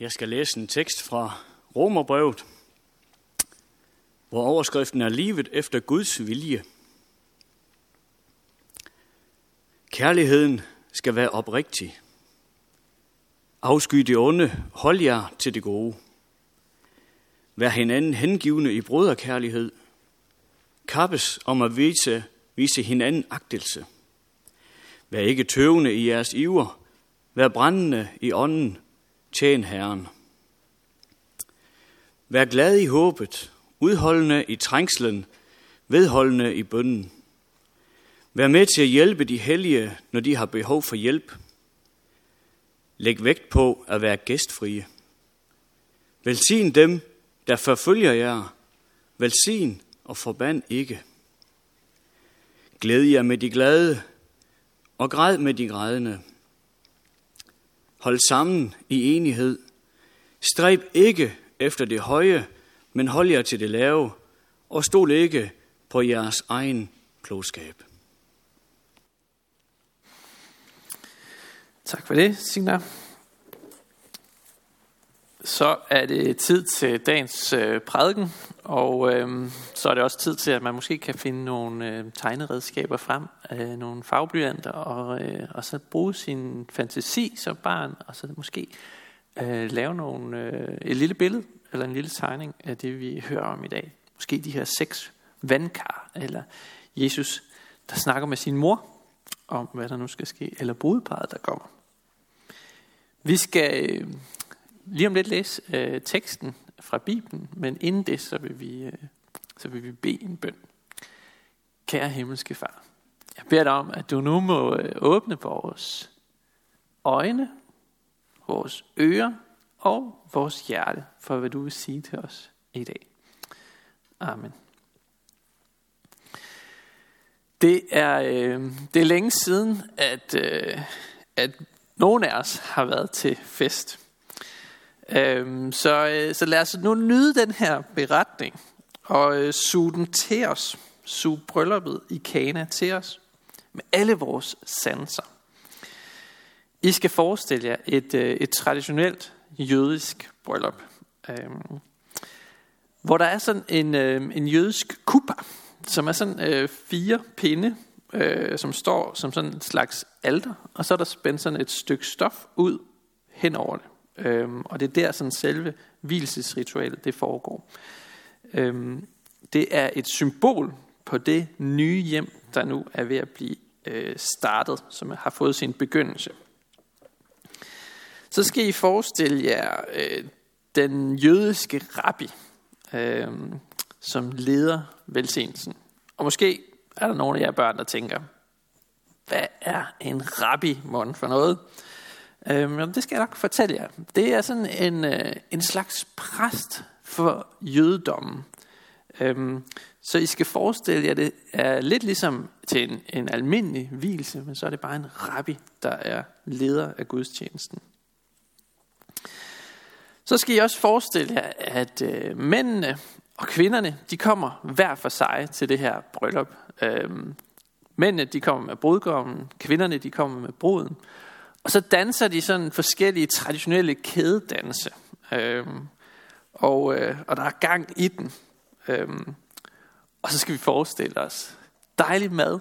Jeg skal læse en tekst fra Romerbrevet, hvor overskriften er livet efter Guds vilje. Kærligheden skal være oprigtig. Afsky det onde, hold jer til det gode. Vær hinanden hengivende i broderkærlighed. Kappes om at vise, vise hinanden agtelse. Vær ikke tøvende i jeres iver. Vær brændende i ånden. Tjen Herren. Vær glad i håbet, udholdende i trængslen, vedholdende i bønden. Vær med til at hjælpe de hellige, når de har behov for hjælp. Læg vægt på at være gæstfrie. Velsign dem, der forfølger jer. Velsign og forband ikke. Glæd jer med de glade, og græd med de grædende. Hold sammen i enighed. Stræb ikke efter det høje, men hold jer til det lave, og stol ikke på jeres egen klogskab. Tak for det, Signe. Så er det tid til dagens øh, prædiken, og øh, så er det også tid til, at man måske kan finde nogle øh, tegneredskaber frem, øh, nogle farveblyanter, og, øh, og så bruge sin fantasi som barn, og så måske øh, lave nogle, øh, et lille billede, eller en lille tegning af det, vi hører om i dag. Måske de her seks vandkar, eller Jesus, der snakker med sin mor om, hvad der nu skal ske, eller brudeparret, der kommer. Vi skal øh, lige om lidt læse øh, teksten fra Bibelen, men inden det, så vil vi, øh, så vil vi bede en bøn. Kære himmelske far, jeg beder dig om, at du nu må øh, åbne vores øjne, vores ører og vores hjerte for, hvad du vil sige til os i dag. Amen. Det er, øh, det er længe siden, at, øh, at nogen af os har været til fest. Øhm, så, øh, så lad os nu nyde den her beretning og øh, suge den til os. Suge brylluppet i Kana til os med alle vores sanser. I skal forestille jer et, øh, et traditionelt jødisk bryllup, øhm, hvor der er sådan en, øh, en jødisk kupa, som er sådan øh, fire pinde, øh, som står som sådan en slags alter, og så er der spændt sådan et stykke stof ud hen over det. Øhm, og det er der sådan selve hvilesesritualet det foregår. Øhm, det er et symbol på det nye hjem, der nu er ved at blive øh, startet, som har fået sin begyndelse. Så skal I forestille jer øh, den jødiske rabbi, øh, som leder velsignelsen. Og måske er der nogle af jer børn, der tænker, hvad er en rabbi for noget? Øhm, det skal jeg nok fortælle jer. Det er sådan en, øh, en slags præst for jødedommen. Øhm, så I skal forestille jer, det er lidt ligesom til en, en almindelig hvilse, men så er det bare en rabbi, der er leder af gudstjenesten. Så skal I også forestille jer, at øh, mændene og kvinderne, de kommer hver for sig til det her bryllup. Øhm, mændene, de kommer med brudgommen, kvinderne, de kommer med bruden. Og så danser de sådan forskellige traditionelle kædedanse. Øhm, og, øh, og der er gang i den. Øhm, og så skal vi forestille os dejlig mad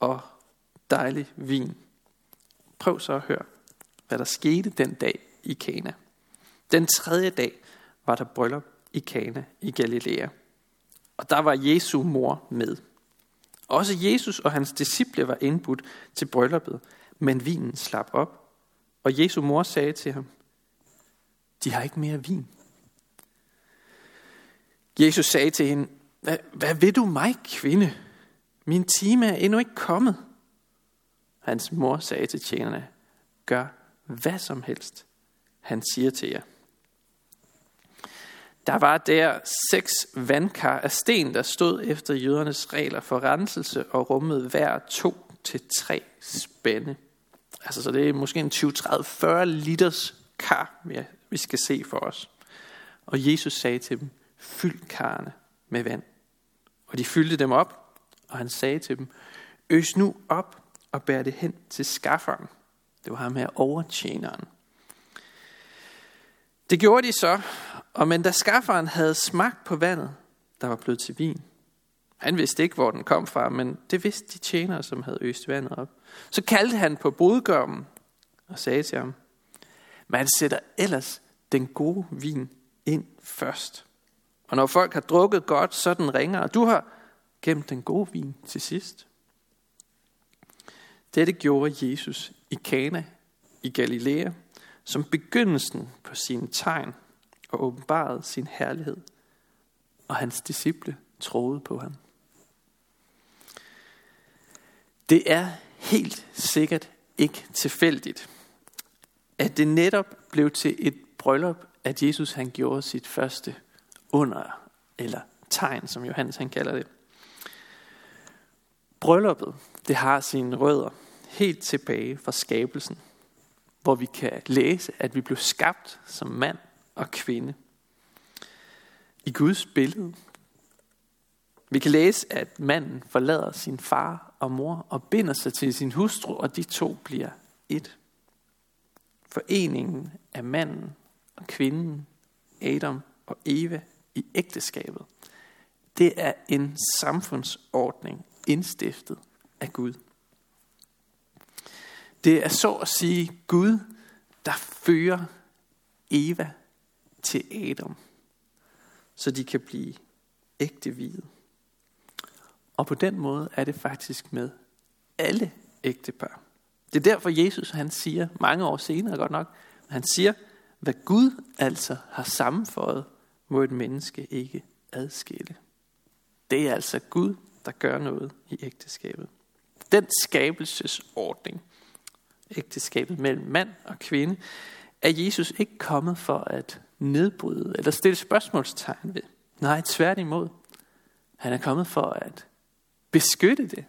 og dejlig vin. Prøv så at høre, hvad der skete den dag i Kana. Den tredje dag var der bryllup i Kana i Galilea. Og der var Jesu mor med. Også Jesus og hans disciple var indbudt til brylluppet, men vinen slap op, og Jesu mor sagde til ham, de har ikke mere vin. Jesus sagde til hende, hvad, hvad vil du mig, kvinde? Min time er endnu ikke kommet. Hans mor sagde til tjenerne, gør hvad som helst, han siger til jer. Der var der seks vandkar af sten, der stod efter jødernes regler for renselse og rummede hver to til tre spænde. Altså, så det er måske en 20-30-40 liters kar, vi skal se for os. Og Jesus sagde til dem, fyld karne med vand. Og de fyldte dem op, og han sagde til dem, øs nu op og bær det hen til skafferen. Det var ham her overtjeneren. Det gjorde de så, og men da skafferen havde smagt på vandet, der var blevet til vin, han vidste ikke, hvor den kom fra, men det vidste de tjenere, som havde øst vandet op. Så kaldte han på brudgommen og sagde til ham, man sætter ellers den gode vin ind først. Og når folk har drukket godt, så den ringer, og du har gemt den gode vin til sidst. Dette gjorde Jesus i Kana i Galilea, som begyndelsen på sine tegn og åbenbarede sin herlighed, og hans disciple troede på ham. Det er helt sikkert ikke tilfældigt, at det netop blev til et bryllup, at Jesus han gjorde sit første under, eller tegn, som Johannes han kalder det. Brylluppet, det har sine rødder helt tilbage fra skabelsen, hvor vi kan læse, at vi blev skabt som mand og kvinde. I Guds billede. Vi kan læse, at manden forlader sin far og mor og binder sig til sin hustru, og de to bliver et. Foreningen af manden og kvinden, Adam og Eva i ægteskabet, det er en samfundsordning indstiftet af Gud. Det er så at sige Gud, der fører Eva til Adam, så de kan blive ægte hvide. Og på den måde er det faktisk med alle ægtepar. Det er derfor Jesus han siger, mange år senere godt nok, han siger, hvad Gud altså har sammenføjet, må et menneske ikke adskille. Det er altså Gud, der gør noget i ægteskabet. Den skabelsesordning, ægteskabet mellem mand og kvinde, er Jesus ikke kommet for at nedbryde eller stille spørgsmålstegn ved. Nej, tværtimod. Han er kommet for at beskytte det,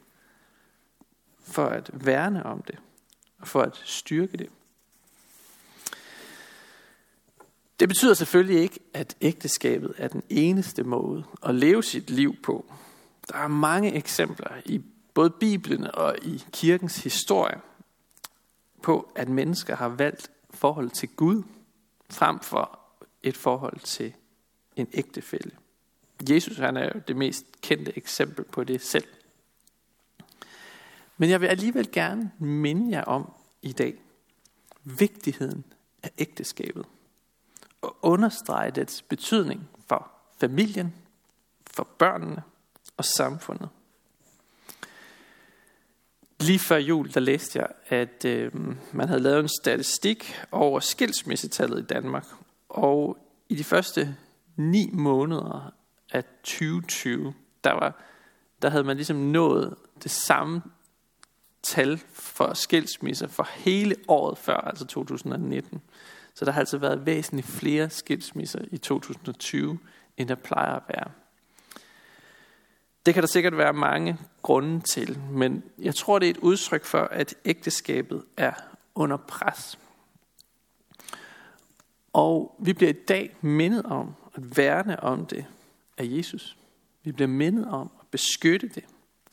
for at værne om det, og for at styrke det. Det betyder selvfølgelig ikke, at ægteskabet er den eneste måde at leve sit liv på. Der er mange eksempler i både Bibelen og i kirkens historie på, at mennesker har valgt forhold til Gud frem for et forhold til en ægtefælle. Jesus han er jo det mest kendte eksempel på det selv. Men jeg vil alligevel gerne minde jer om i dag vigtigheden af ægteskabet og understrege dets betydning for familien, for børnene og samfundet. Lige før jul, der læste jeg, at øh, man havde lavet en statistik over skilsmissetallet i Danmark. Og i de første ni måneder af 2020, der, var, der havde man ligesom nået det samme tal for skilsmisser for hele året før, altså 2019. Så der har altså været væsentligt flere skilsmisser i 2020, end der plejer at være. Det kan der sikkert være mange grunde til, men jeg tror, det er et udtryk for, at ægteskabet er under pres. Og vi bliver i dag mindet om at værne om det af Jesus. Vi bliver mindet om at beskytte det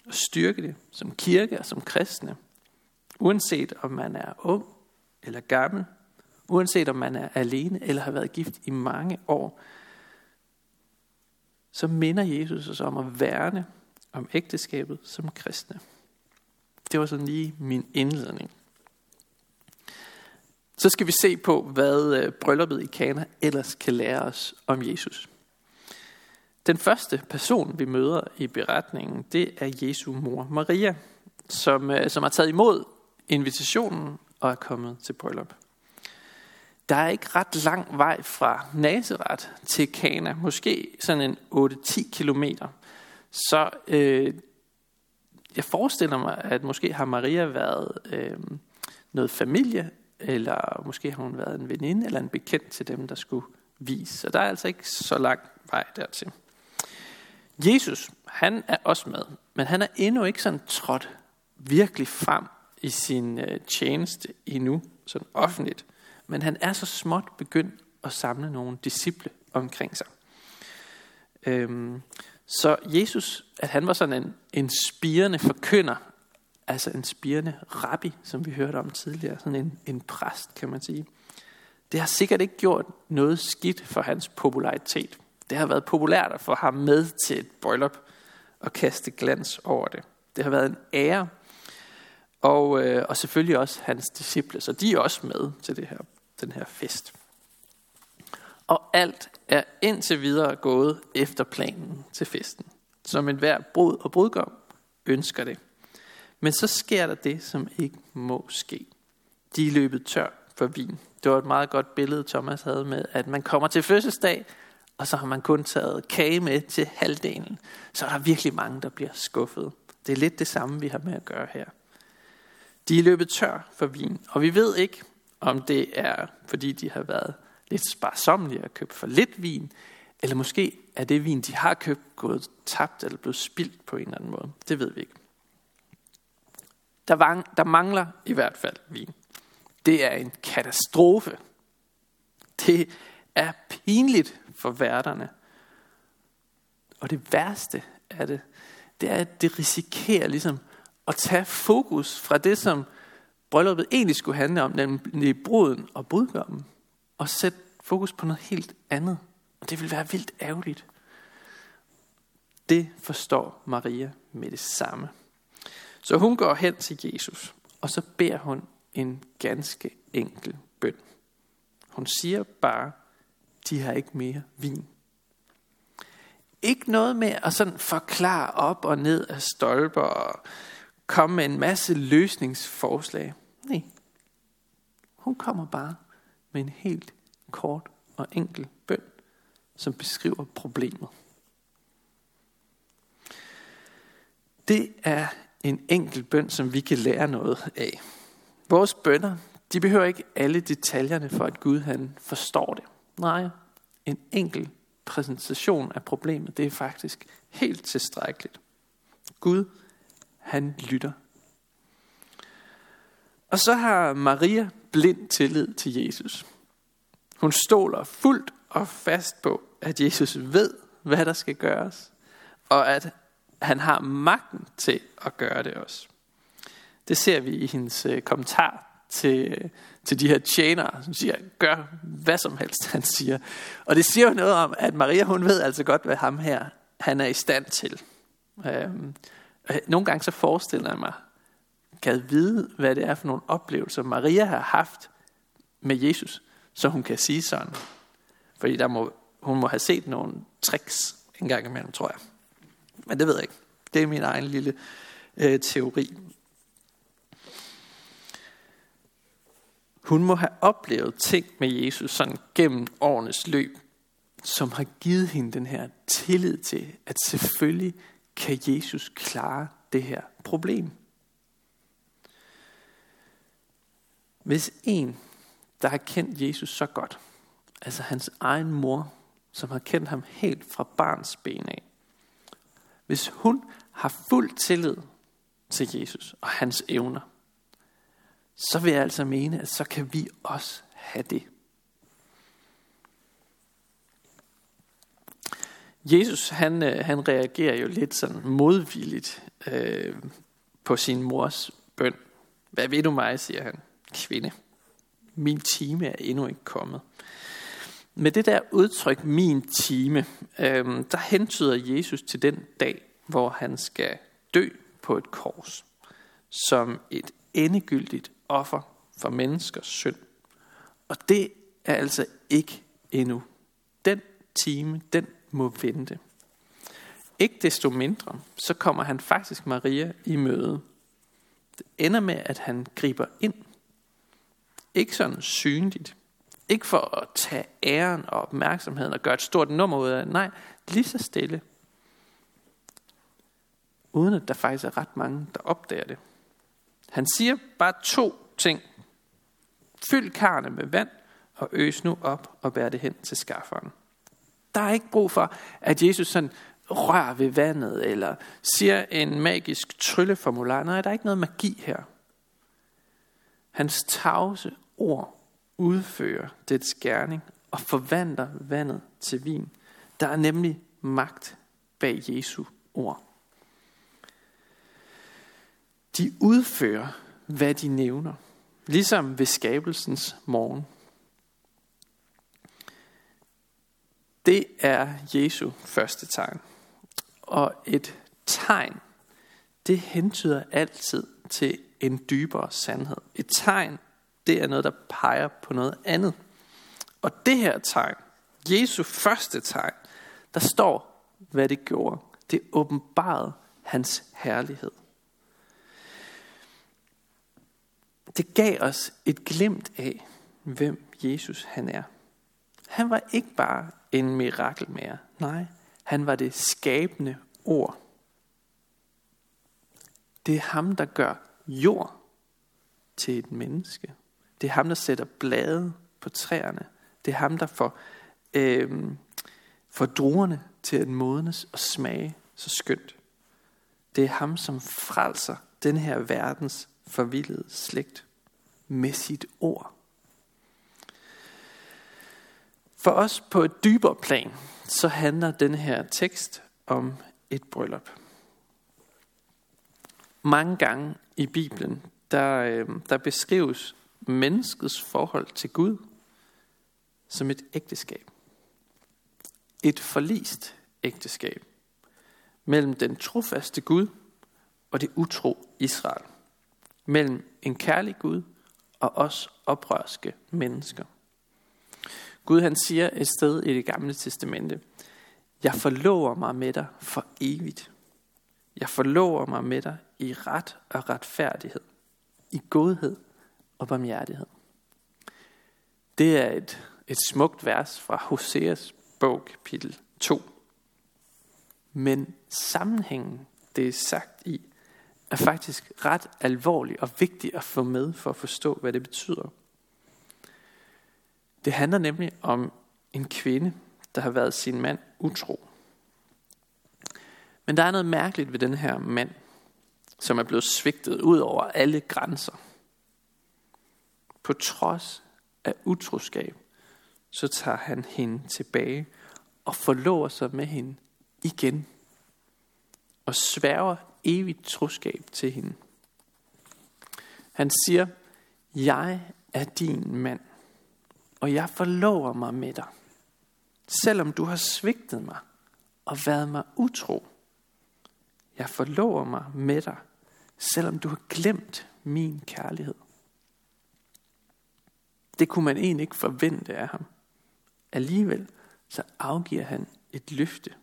og styrke det som kirke og som kristne. Uanset om man er ung eller gammel, uanset om man er alene eller har været gift i mange år, så minder Jesus os om at værne om ægteskabet som kristne. Det var sådan lige min indledning. Så skal vi se på, hvad øh, brylluppet i Kana ellers kan lære os om Jesus. Den første person, vi møder i beretningen, det er Jesu mor Maria, som, øh, som har taget imod invitationen og er kommet til bryllup. Der er ikke ret lang vej fra Nazareth til Kana, måske sådan en 8-10 kilometer. Så øh, jeg forestiller mig, at måske har Maria været øh, noget familie, eller måske har hun været en veninde eller en bekendt til dem, der skulle vise. Så der er altså ikke så lang vej dertil. Jesus, han er også med, men han er endnu ikke sådan trådt virkelig frem i sin øh, tjeneste endnu, sådan offentligt. Men han er så småt begyndt at samle nogle disciple omkring sig. Øhm, så Jesus, at han var sådan en, en spirende forkynder, altså en spirende rabbi, som vi hørte om tidligere, sådan en, en præst, kan man sige. Det har sikkert ikke gjort noget skidt for hans popularitet. Det har været populært at få ham med til et bryllup og kaste glans over det. Det har været en ære. Og, øh, og selvfølgelig også hans disciple, så de er også med til det her, den her fest. Og alt er indtil videre gået efter planen til festen. Som enhver brud og brudgom ønsker det. Men så sker der det, som ikke må ske. De er løbet tør for vin. Det var et meget godt billede, Thomas havde med, at man kommer til fødselsdag, og så har man kun taget kage med til halvdelen. Så er der virkelig mange, der bliver skuffet. Det er lidt det samme, vi har med at gøre her. De er løbet tør for vin, og vi ved ikke, om det er, fordi de har været lidt sparsommelige og købt for lidt vin, eller måske er det vin, de har købt, gået tabt eller blevet spildt på en eller anden måde. Det ved vi ikke. Der, var, der mangler i hvert fald vin. Det er en katastrofe. Det er pinligt for værterne. Og det værste af det, det er, at det risikerer ligesom at tage fokus fra det, som brylluppet egentlig skulle handle om, nemlig bruden og brudgommen, og sætte fokus på noget helt andet. Og det vil være vildt ærgerligt. Det forstår Maria med det samme. Så hun går hen til Jesus, og så beder hun en ganske enkel bøn. Hun siger bare, de har ikke mere vin. Ikke noget med at sådan forklare op og ned af stolper og komme med en masse løsningsforslag. Nej. Hun kommer bare med en helt kort og enkel bøn, som beskriver problemet. Det er en enkel bøn, som vi kan lære noget af. Vores bønder, de behøver ikke alle detaljerne for, at Gud han forstår det. Nej, en enkel præsentation af problemet, det er faktisk helt tilstrækkeligt. Gud, han lytter. Og så har Maria blind tillid til Jesus. Hun stoler fuldt og fast på, at Jesus ved, hvad der skal gøres, og at han har magten til at gøre det også. Det ser vi i hendes øh, kommentar til, til de her tjenere, som siger, gør hvad som helst, han siger. Og det siger jo noget om, at Maria, hun ved altså godt, hvad ham her, han er i stand til. Øhm, nogle gange så forestiller jeg mig, kan vide, hvad det er for nogle oplevelser, Maria har haft med Jesus, så hun kan sige sådan. Fordi der må, hun må have set nogle tricks en gang imellem, tror jeg. Men det ved jeg ikke. Det er min egen lille øh, teori. Hun må have oplevet ting med Jesus sådan gennem årenes løb, som har givet hende den her tillid til, at selvfølgelig kan Jesus klare det her problem. Hvis en, der har kendt Jesus så godt, altså hans egen mor, som har kendt ham helt fra barns ben af, hvis hun har fuld tillid til Jesus og hans evner, så vil jeg altså mene, at så kan vi også have det. Jesus, han, øh, han reagerer jo lidt sådan modvilligt øh, på sin mors bøn. Hvad ved du mig, siger han. Kvinde, min time er endnu ikke kommet. Med det der udtryk, min time, øh, der hentyder Jesus til den dag, hvor han skal dø på et kors, som et endegyldigt offer for menneskers synd. Og det er altså ikke endnu. Den time, den må vente. Ikke desto mindre, så kommer han faktisk Maria i møde. Det ender med, at han griber ind. Ikke sådan synligt. Ikke for at tage æren og opmærksomheden og gøre et stort nummer ud af Nej, lige så stille. Uden at der faktisk er ret mange, der opdager det. Han siger bare to ting. Fyld karne med vand, og øs nu op og bær det hen til skafferen. Der er ikke brug for, at Jesus sådan rører ved vandet, eller siger en magisk trylleformular. Nej, der er ikke noget magi her. Hans tavse ord udfører dets gerning og forvandler vandet til vin. Der er nemlig magt bag Jesu ord. De udfører, hvad de nævner. Ligesom ved skabelsens morgen. det er Jesu første tegn. Og et tegn, det hentyder altid til en dybere sandhed. Et tegn, det er noget, der peger på noget andet. Og det her tegn, Jesu første tegn, der står, hvad det gjorde. Det åbenbarede hans herlighed. Det gav os et glimt af, hvem Jesus han er. Han var ikke bare en mirakelmager. Nej, han var det skabende ord. Det er ham, der gør jord til et menneske. Det er ham, der sætter blade på træerne. Det er ham, der får, øh, får druerne til at modnes og smage så skønt. Det er ham, som frelser den her verdens forvildede slægt med sit ord. For os på et dybere plan, så handler den her tekst om et bryllup. Mange gange i Bibelen, der, øh, der beskrives menneskets forhold til Gud som et ægteskab. Et forlist ægteskab mellem den trofaste Gud og det utro Israel. Mellem en kærlig Gud og os oprørske mennesker. Gud han siger et sted i det gamle testamente, jeg forlover mig med dig for evigt. Jeg forlover mig med dig i ret og retfærdighed, i godhed og barmhjertighed. Det er et, et smukt vers fra Hoseas bog, kapitel 2. Men sammenhængen, det er sagt i, er faktisk ret alvorlig og vigtig at få med for at forstå, hvad det betyder. Det handler nemlig om en kvinde, der har været sin mand utro. Men der er noget mærkeligt ved den her mand, som er blevet svigtet ud over alle grænser. På trods af utroskab, så tager han hende tilbage og forlover sig med hende igen. Og sværger evigt troskab til hende. Han siger, jeg er din mand, og jeg forlover mig med dig, selvom du har svigtet mig og været mig utro. Jeg forlover mig med dig, selvom du har glemt min kærlighed. Det kunne man egentlig ikke forvente af ham. Alligevel så afgiver han et løfte.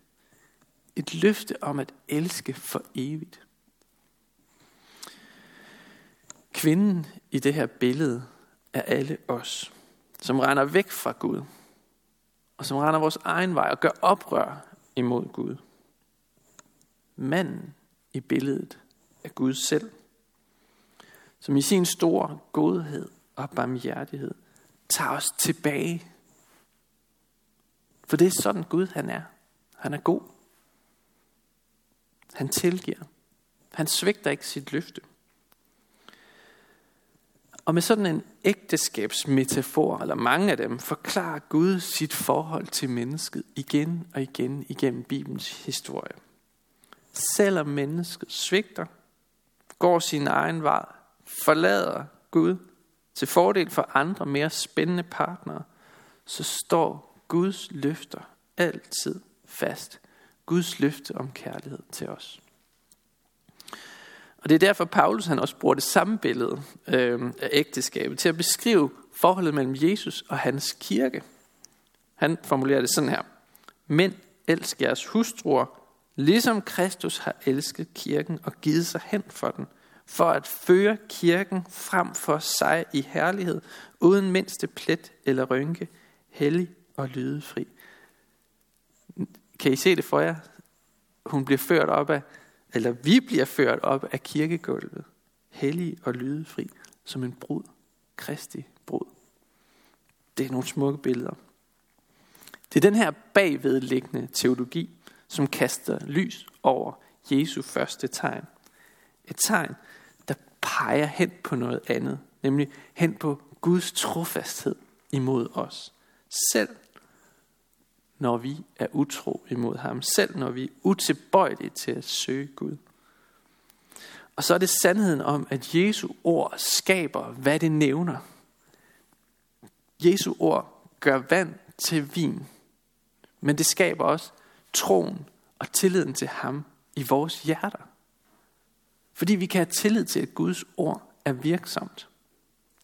Et løfte om at elske for evigt. Kvinden i det her billede er alle os, som render væk fra Gud, og som render vores egen vej og gør oprør imod Gud. Manden i billedet er Gud selv, som i sin store godhed og barmhjertighed tager os tilbage. For det er sådan Gud han er. Han er god. Han tilgiver. Han svigter ikke sit løfte. Og med sådan en ægteskabsmetafor, eller mange af dem, forklarer Gud sit forhold til mennesket igen og igen igennem Bibelens historie. Selvom mennesket svigter, går sin egen vej, forlader Gud til fordel for andre mere spændende partnere, så står Guds løfter altid fast. Guds løfte om kærlighed til os. Og det er derfor, Paulus han også bruger det samme billede øh, af ægteskabet til at beskrive forholdet mellem Jesus og hans kirke. Han formulerer det sådan her. Men elsk jeres hustruer, ligesom Kristus har elsket kirken og givet sig hen for den, for at føre kirken frem for sig i herlighed, uden mindste plet eller rynke, hellig og lydefri. Kan I se det for jer? Hun bliver ført op af eller vi bliver ført op af kirkegulvet, hellig og lydefri, som en brud, Kristi brud. Det er nogle smukke billeder. Det er den her bagvedliggende teologi, som kaster lys over Jesu første tegn. Et tegn, der peger hen på noget andet, nemlig hen på Guds trofasthed imod os. Selv når vi er utro imod ham. Selv når vi er utilbøjelige til at søge Gud. Og så er det sandheden om, at Jesu ord skaber, hvad det nævner. Jesu ord gør vand til vin. Men det skaber også troen og tilliden til ham i vores hjerter. Fordi vi kan have tillid til, at Guds ord er virksomt.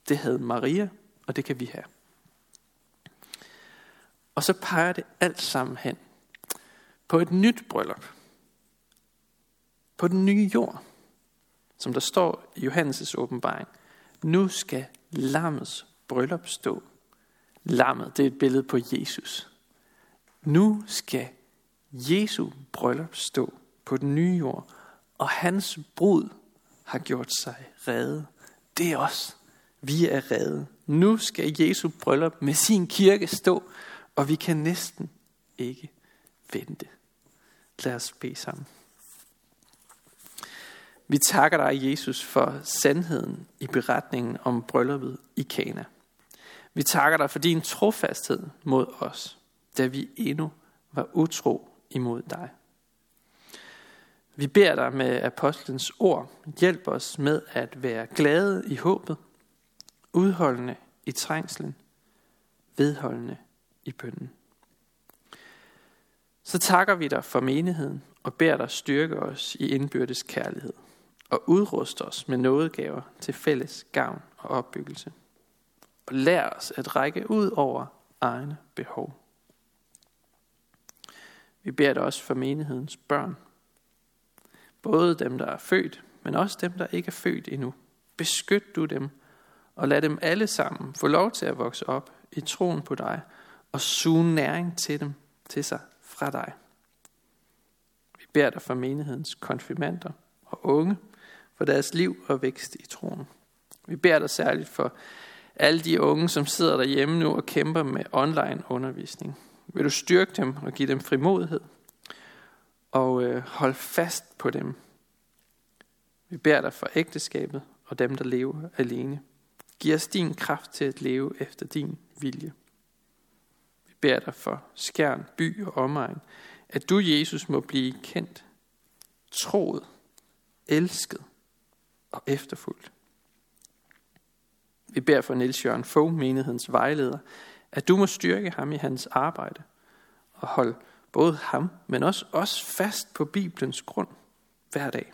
Det havde Maria, og det kan vi have. Og så peger det alt sammen hen på et nyt bryllup. På den nye jord, som der står i Johannes' åbenbaring. Nu skal lammets bryllup stå. Lammet, det er et billede på Jesus. Nu skal Jesu bryllup stå på den nye jord, og hans brud har gjort sig redde. Det er os. Vi er redde. Nu skal Jesu bryllup med sin kirke stå, og vi kan næsten ikke vente. Lad os bede sammen. Vi takker dig, Jesus, for sandheden i beretningen om brylluppet i Kana. Vi takker dig for din trofasthed mod os, da vi endnu var utro imod dig. Vi beder dig med apostlens ord, hjælp os med at være glade i håbet, udholdende i trængslen, vedholdende i bønden. Så takker vi dig for menigheden og beder dig styrke os i indbyrdes kærlighed og udruste os med nådegaver til fælles gavn og opbyggelse. Og lær os at række ud over egne behov. Vi beder dig også for menighedens børn. Både dem, der er født, men også dem, der ikke er født endnu. Beskyt du dem, og lad dem alle sammen få lov til at vokse op i troen på dig, og suge næring til dem, til sig fra dig. Vi beder dig for menighedens konfirmander og unge, for deres liv og vækst i troen. Vi beder dig særligt for alle de unge, som sidder derhjemme nu og kæmper med online undervisning. Vil du styrke dem og give dem frimodighed og øh, holde fast på dem. Vi beder dig for ægteskabet og dem, der lever alene. Giv os din kraft til at leve efter din vilje. Vi beder dig for skærn, by og omegn, at du, Jesus, må blive kendt, troet, elsket og efterfulgt. Vi beder for Niels Jørgen Fogh, menighedens vejleder, at du må styrke ham i hans arbejde og holde både ham, men også os fast på Bibelens grund hver dag.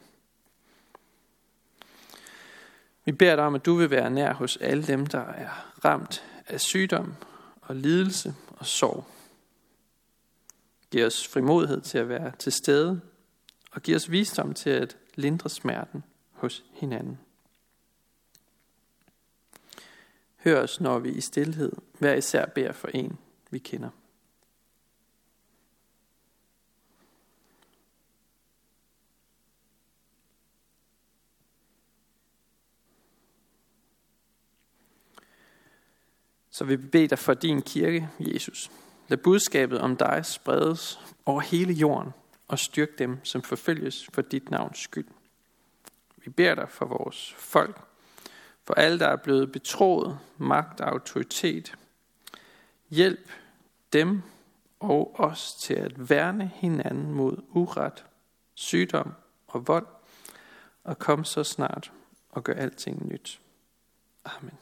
Vi beder dig om, at du vil være nær hos alle dem, der er ramt af sygdom og lidelse og sorg. Giv os frimodighed til at være til stede, og giv os visdom til at lindre smerten hos hinanden. Hør os, når vi i stillhed hver især beder for en, vi kender. Så vi beder dig for din kirke, Jesus. Lad budskabet om dig spredes over hele jorden og styrk dem, som forfølges for dit navns skyld. Vi beder dig for vores folk, for alle, der er blevet betroet magt og autoritet. Hjælp dem og os til at værne hinanden mod uret, sygdom og vold, og kom så snart og gør alting nyt. Amen.